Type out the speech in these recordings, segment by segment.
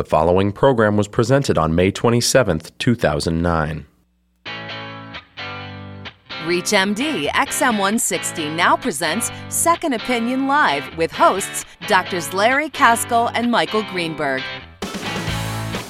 The following program was presented on May 27, 2009. ReachMD XM160 now presents Second Opinion Live with hosts Drs. Larry Kaskel and Michael Greenberg.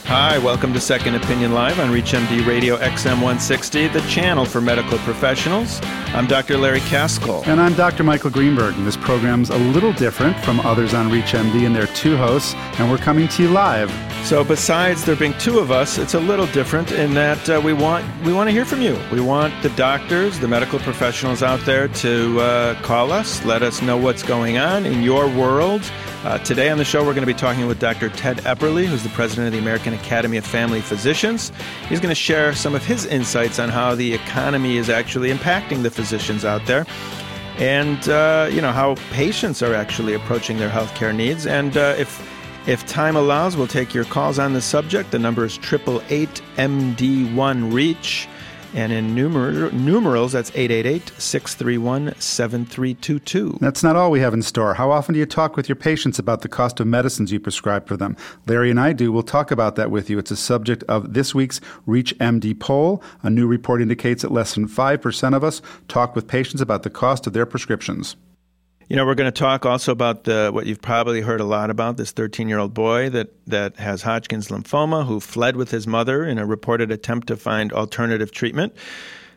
Hi, welcome to Second Opinion Live on ReachMD Radio XM160, the channel for medical professionals. I'm Dr. Larry Kaskel. And I'm Dr. Michael Greenberg. And this program's a little different from others on ReachMD, and there are two hosts, and we're coming to you live. So, besides there being two of us, it's a little different in that uh, we want we want to hear from you. We want the doctors, the medical professionals out there to uh, call us, let us know what's going on in your world. Uh, today on the show, we're going to be talking with Dr. Ted Epperly, who's the president of the American Academy of Family Physicians. He's going to share some of his insights on how the economy is actually impacting the physicians out there and uh, you know how patients are actually approaching their healthcare needs. And uh, if if time allows, we'll take your calls on the subject. The number is triple eight MD one reach. And in numer- numerals, that's 888 631 7322. That's not all we have in store. How often do you talk with your patients about the cost of medicines you prescribe for them? Larry and I do. We'll talk about that with you. It's a subject of this week's Reach MD poll. A new report indicates that less than 5% of us talk with patients about the cost of their prescriptions. You know, we're going to talk also about the, what you've probably heard a lot about this 13 year old boy that, that has Hodgkin's lymphoma who fled with his mother in a reported attempt to find alternative treatment.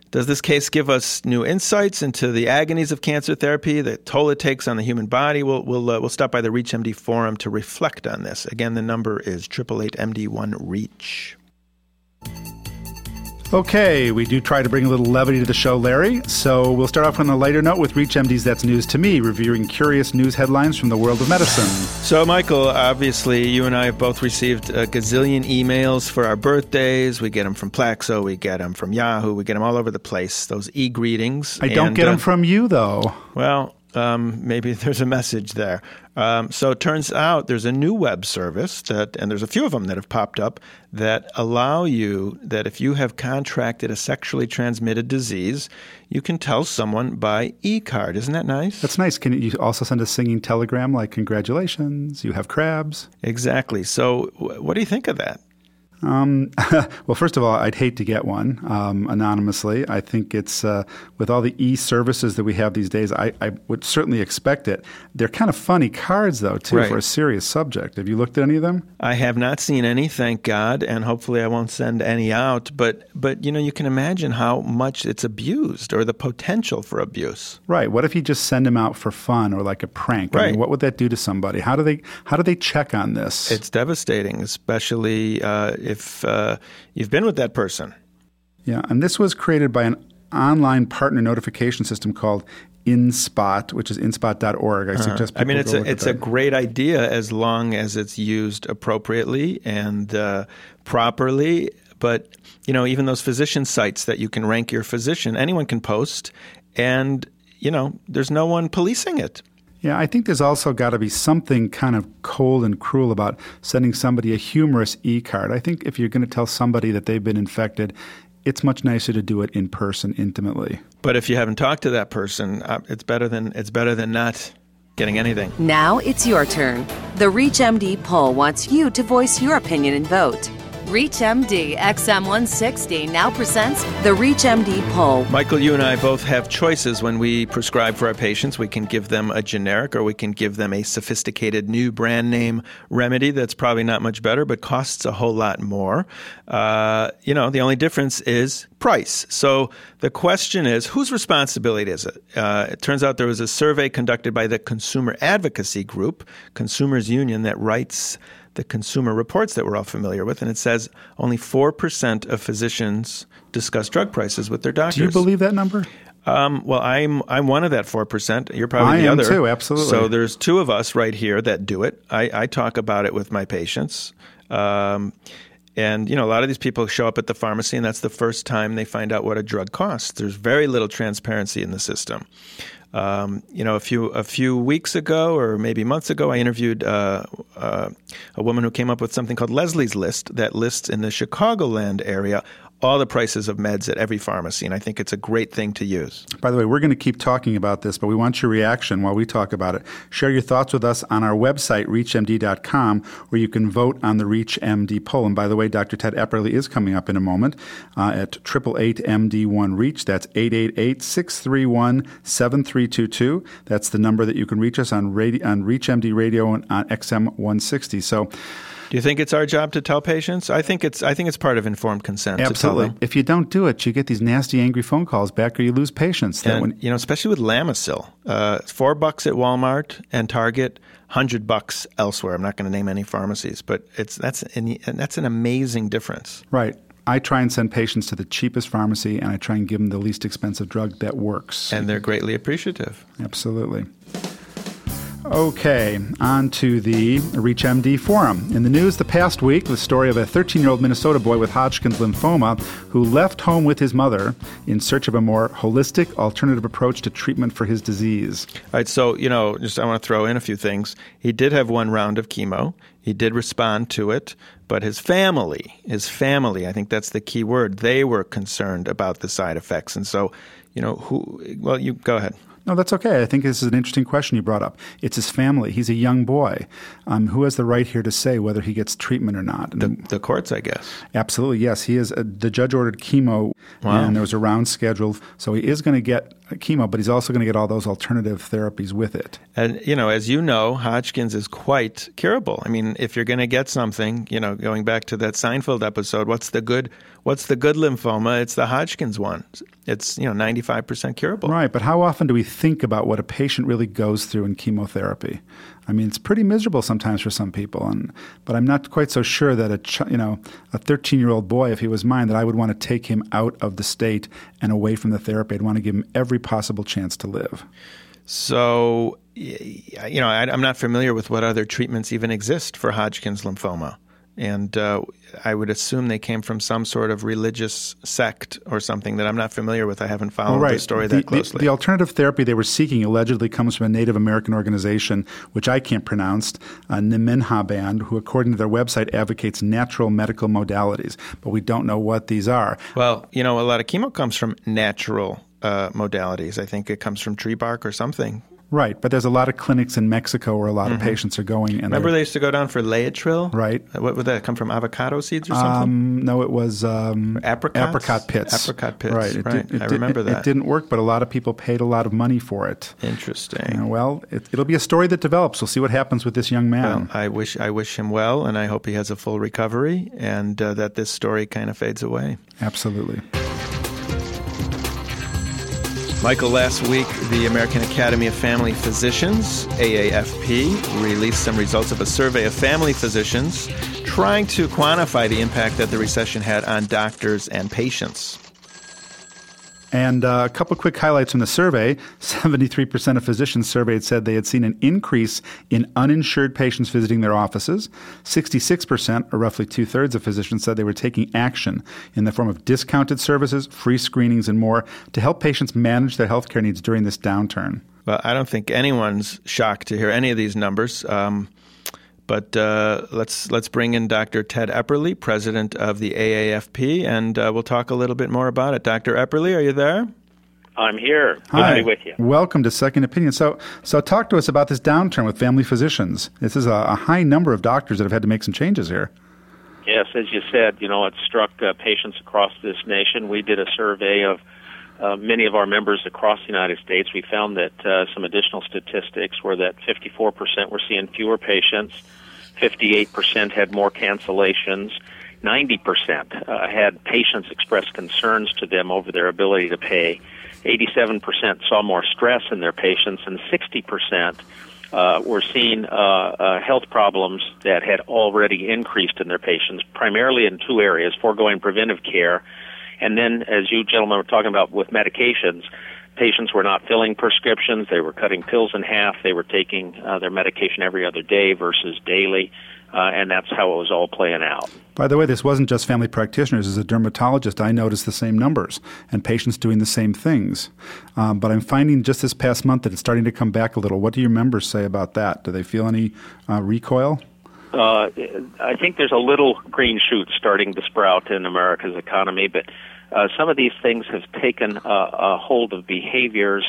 Does this case give us new insights into the agonies of cancer therapy, the toll it takes on the human body? We'll, we'll, uh, we'll stop by the ReachMD forum to reflect on this. Again, the number is 888 MD1 REACH. Okay, we do try to bring a little levity to the show, Larry. So we'll start off on a lighter note with ReachMD's That's News to Me, reviewing curious news headlines from the world of medicine. So, Michael, obviously, you and I have both received a gazillion emails for our birthdays. We get them from Plaxo, we get them from Yahoo, we get them all over the place, those e greetings. I don't get them uh, from you, though. Well, um, maybe there's a message there. Um, so it turns out there's a new web service that, and there's a few of them that have popped up that allow you that if you have contracted a sexually transmitted disease, you can tell someone by e-card. Isn't that nice? That's nice. Can you also send a singing telegram like "Congratulations, you have crabs"? Exactly. So, what do you think of that? Um, well, first of all, I'd hate to get one um, anonymously. I think it's uh, with all the e services that we have these days. I, I, would certainly expect it. They're kind of funny cards, though, too, right. for a serious subject. Have you looked at any of them? I have not seen any, thank God, and hopefully I won't send any out. But but you know, you can imagine how much it's abused or the potential for abuse. Right. What if you just send them out for fun or like a prank? Right. I mean, what would that do to somebody? How do they how do they check on this? It's devastating, especially. Uh, if uh, you've been with that person. Yeah, and this was created by an online partner notification system called InSpot, which is inspot.org. I uh-huh. suggest I mean, it's a, it's a great idea as long as it's used appropriately and uh, properly. But you know, even those physician sites that you can rank your physician, anyone can post, and you know, there's no one policing it. Yeah, I think there's also got to be something kind of cold and cruel about sending somebody a humorous e card. I think if you're going to tell somebody that they've been infected, it's much nicer to do it in person, intimately. But if you haven't talked to that person, uh, it's better than it's better than not getting anything. Now it's your turn. The ReachMD poll wants you to voice your opinion and vote. ReachMD XM160 now presents the ReachMD poll. Michael, you and I both have choices when we prescribe for our patients. We can give them a generic or we can give them a sophisticated new brand name remedy that's probably not much better but costs a whole lot more. Uh, you know, the only difference is price. So the question is whose responsibility is it? Uh, it turns out there was a survey conducted by the Consumer Advocacy Group, Consumers Union, that writes the consumer reports that we're all familiar with, and it says only 4% of physicians discuss drug prices with their doctors. Do you believe that number? Um, well, I'm I'm one of that four percent. You're probably I the am other too. Absolutely. So there's two of us right here that do it. I, I talk about it with my patients, um, and you know a lot of these people show up at the pharmacy, and that's the first time they find out what a drug costs. There's very little transparency in the system. Um, you know, a few a few weeks ago, or maybe months ago, I interviewed uh, uh, a woman who came up with something called Leslie's List that lists in the Chicagoland area all the prices of meds at every pharmacy, and I think it's a great thing to use. By the way, we're going to keep talking about this, but we want your reaction while we talk about it. Share your thoughts with us on our website, reachmd.com, where you can vote on the ReachMD poll. And by the way, Dr. Ted Epperly is coming up in a moment uh, at 888-MD1 Reach. That's 888-631-7322. That's the number that you can reach us on, radio, on ReachMD Radio and on XM 160. So do you think it's our job to tell patients? I think it's I think it's part of informed consent. Absolutely. If you don't do it, you get these nasty, angry phone calls back, or you lose patients. and when, you know, especially with Lamisil, uh, four bucks at Walmart and Target, hundred bucks elsewhere. I'm not going to name any pharmacies, but it's that's an, that's an amazing difference. Right. I try and send patients to the cheapest pharmacy, and I try and give them the least expensive drug that works. And they're greatly appreciative. Absolutely. Okay, on to the ReachMD forum. In the news the past week, the story of a 13 year old Minnesota boy with Hodgkin's lymphoma who left home with his mother in search of a more holistic, alternative approach to treatment for his disease. All right, so, you know, just I want to throw in a few things. He did have one round of chemo, he did respond to it, but his family, his family, I think that's the key word, they were concerned about the side effects. And so, you know, who, well, you go ahead. No, that's okay. I think this is an interesting question you brought up. It's his family. He's a young boy. Um, who has the right here to say whether he gets treatment or not? The, the courts, I guess. Absolutely, yes. He is. A, the judge ordered chemo, wow. and there was a round scheduled, so he is going to get chemo, but he's also going to get all those alternative therapies with it. And you know, as you know, Hodgkin's is quite curable. I mean, if you're going to get something, you know, going back to that Seinfeld episode, what's the good? What's the good lymphoma? It's the Hodgkin's one. It's you know 95% curable. Right, but how often do we think about what a patient really goes through in chemotherapy? I mean, it's pretty miserable sometimes for some people, and but I'm not quite so sure that a ch- you know a 13 year old boy, if he was mine, that I would want to take him out of the state and away from the therapy. I'd want to give him every possible chance to live. So, you know, I, am not familiar with what other treatments even exist for Hodgkin's lymphoma and uh, I would assume they came from some sort of religious sect or something that I'm not familiar with. I haven't followed right. the story the, that closely. The, the, alternative therapy they were seeking allegedly comes from a Native American organization, which I can't pronounce, uh, Nemenhah Band, who, according to their website, advocates natural medical modalities. But we don't know what these are. Well, you know, a lot of chemo comes from natural uh, modalities. I think it comes from tree bark or something. Right, but there's a lot of clinics in Mexico where a lot mm-hmm. of patients are going. And Remember, they used to go down for Laetrile. Right. Uh, what would that come from? Avocado seeds or something? Um, no, it was um, apricot pits. Apricot pits. Right. It right. Did, I remember it, that. It didn't work, but a lot of people paid a lot of money for it. Interesting. Uh, well, it, will be a story that develops. We'll see what happens with this young man. Well, I wish I wish him well, and I hope he has a full recovery, and uh, that this story kind of fades away. Absolutely. Michael, last week, the American Academy of Family Physicians, AAFP, released some results of a survey of family physicians trying to quantify the impact that the recession had on doctors and patients. And uh, a couple quick highlights from the survey 73% of physicians surveyed said they had seen an increase in uninsured patients visiting their offices. 66%, or roughly two thirds of physicians, said they were taking action in the form of discounted services, free screenings, and more to help patients manage their health care needs during this downturn. Well, I don't think anyone's shocked to hear any of these numbers. Um, but uh, let's let's bring in Dr. Ted Epperly, president of the AAFP, and uh, we'll talk a little bit more about it. Dr. Epperly, are you there? I'm here. Good Hi. to be with you. Welcome to Second Opinion. So, so talk to us about this downturn with family physicians. This is a, a high number of doctors that have had to make some changes here. Yes, as you said, you know, it struck uh, patients across this nation. We did a survey of uh, many of our members across the United States. We found that uh, some additional statistics were that 54% were seeing fewer patients, 58% had more cancellations, 90% uh, had patients express concerns to them over their ability to pay, 87% saw more stress in their patients, and 60% uh, were seeing uh, uh, health problems that had already increased in their patients, primarily in two areas foregoing preventive care and then, as you gentlemen were talking about with medications, patients were not filling prescriptions. They were cutting pills in half. They were taking uh, their medication every other day versus daily. Uh, and that's how it was all playing out. By the way, this wasn't just family practitioners. As a dermatologist, I noticed the same numbers and patients doing the same things. Um, but I'm finding just this past month that it's starting to come back a little. What do your members say about that? Do they feel any uh, recoil? Uh, I think there's a little green shoot starting to sprout in America's economy, but uh, some of these things have taken a hold of behaviors.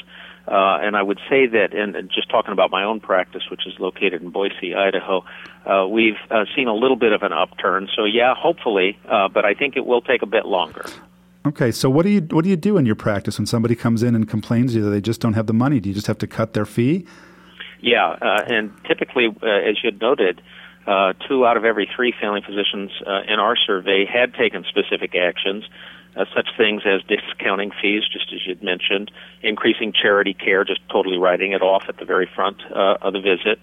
Uh, and I would say that, and just talking about my own practice, which is located in Boise, Idaho, uh, we've uh, seen a little bit of an upturn. So yeah, hopefully, uh, but I think it will take a bit longer. Okay, so what do you what do you do in your practice when somebody comes in and complains to you that they just don't have the money? Do you just have to cut their fee? Yeah, uh, and typically, uh, as you had noted, uh, two out of every three family physicians uh, in our survey had taken specific actions, uh, such things as discounting fees, just as you'd mentioned, increasing charity care, just totally writing it off at the very front uh, of the visit,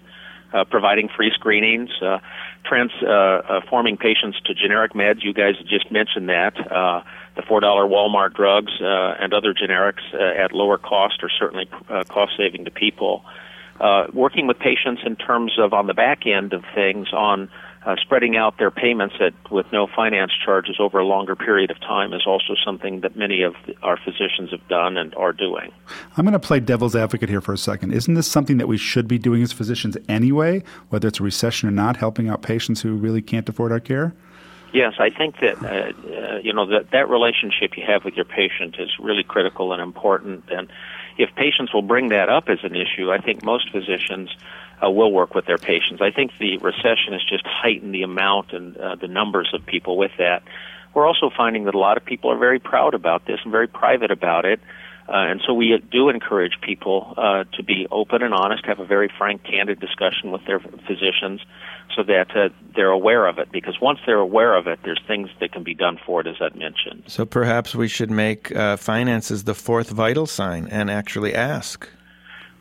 uh, providing free screenings, uh, transforming uh, forming patients to generic meds. You guys just mentioned that. Uh, the $4 Walmart drugs uh, and other generics at lower cost are certainly cost saving to people. Uh, working with patients in terms of on the back end of things on uh, spreading out their payments at, with no finance charges over a longer period of time is also something that many of our physicians have done and are doing. I'm going to play devil's advocate here for a second. Isn't this something that we should be doing as physicians anyway, whether it's a recession or not, helping out patients who really can't afford our care? Yes, I think that uh, uh, you know that that relationship you have with your patient is really critical and important. And if patients will bring that up as an issue, I think most physicians uh, will work with their patients. I think the recession has just heightened the amount and uh, the numbers of people with that. We're also finding that a lot of people are very proud about this and very private about it. Uh, and so we do encourage people uh, to be open and honest, have a very frank, candid discussion with their physicians so that uh, they're aware of it. Because once they're aware of it, there's things that can be done for it, as I mentioned. So perhaps we should make uh, finances the fourth vital sign and actually ask.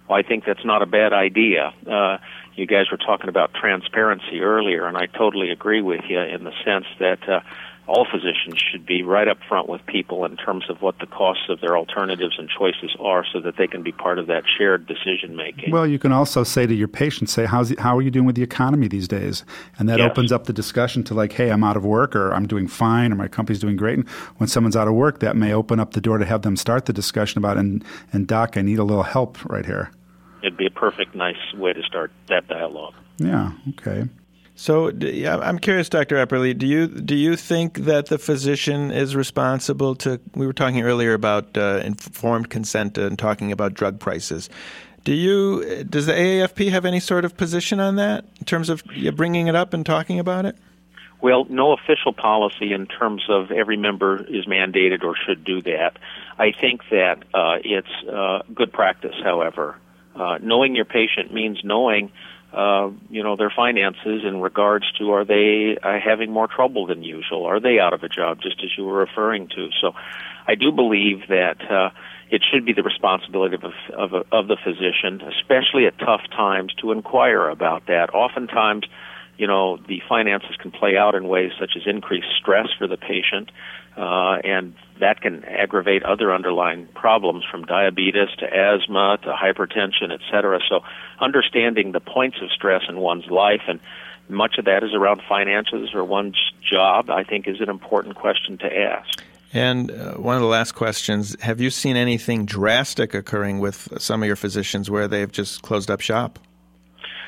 Well, I think that's not a bad idea. Uh, you guys were talking about transparency earlier, and I totally agree with you in the sense that uh, all physicians should be right up front with people in terms of what the costs of their alternatives and choices are so that they can be part of that shared decision making. Well, you can also say to your patients, say, How's, how are you doing with the economy these days? And that yes. opens up the discussion to like, hey, I'm out of work or I'm doing fine or my company's doing great. And when someone's out of work, that may open up the door to have them start the discussion about, and, and doc, I need a little help right here. It'd be a perfect, nice way to start that dialogue. Yeah, okay. So, I'm curious, Dr. Epperly, do you do you think that the physician is responsible to? We were talking earlier about uh, informed consent and talking about drug prices. Do you does the AAFP have any sort of position on that in terms of bringing it up and talking about it? Well, no official policy in terms of every member is mandated or should do that. I think that uh, it's uh, good practice, however. Uh, knowing your patient means knowing uh, you know, their finances in regards to are they uh, having more trouble than usual? Are they out of a job, just as you were referring to? So, I do believe that uh, it should be the responsibility of of, of the physician, especially at tough times, to inquire about that. Oftentimes, you know, the finances can play out in ways such as increased stress for the patient, uh, and that can aggravate other underlying problems from diabetes to asthma to hypertension, et cetera. So, understanding the points of stress in one's life and much of that is around finances or one's job, I think, is an important question to ask. And uh, one of the last questions Have you seen anything drastic occurring with some of your physicians where they've just closed up shop?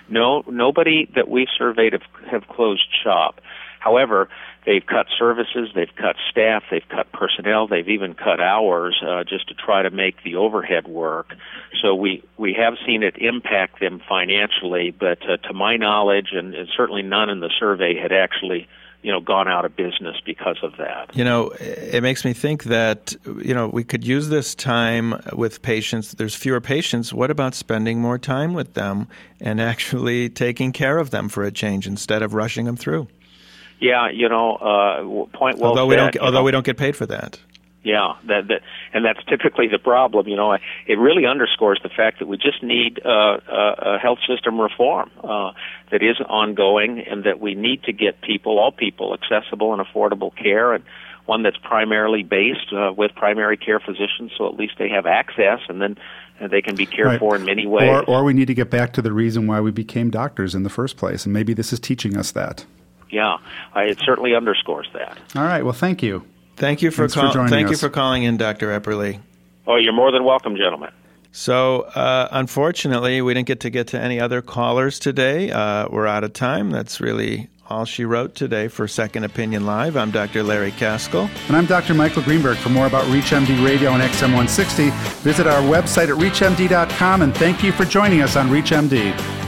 No, nobody that we've surveyed have, have closed shop. However, they've cut services, they've cut staff, they've cut personnel, they've even cut hours uh, just to try to make the overhead work. So we we have seen it impact them financially, but uh, to my knowledge, and, and certainly none in the survey had actually you know gone out of business because of that. You know, it makes me think that you know we could use this time with patients. There's fewer patients. What about spending more time with them and actually taking care of them for a change instead of rushing them through? Yeah, you know, uh, point well. Although we don't, although know, we don't get paid for that. Yeah, that, that and that's typically the problem. You know, it really underscores the fact that we just need uh, a, a health system reform uh, that is ongoing, and that we need to get people, all people, accessible and affordable care, and one that's primarily based uh, with primary care physicians, so at least they have access, and then and they can be cared right. for in many ways. Or, or we need to get back to the reason why we became doctors in the first place, and maybe this is teaching us that yeah, I, it certainly underscores that. All right. Well, thank you. Thank you for, call, for thank us. you for calling in, Dr. Epperly. Oh, you're more than welcome, gentlemen. So, uh, unfortunately, we didn't get to get to any other callers today. Uh, we're out of time. That's really all she wrote today for Second Opinion Live. I'm Dr. Larry Kaskel. And I'm Dr. Michael Greenberg. For more about ReachMD Radio and XM160, visit our website at reachmd.com and thank you for joining us on ReachMD.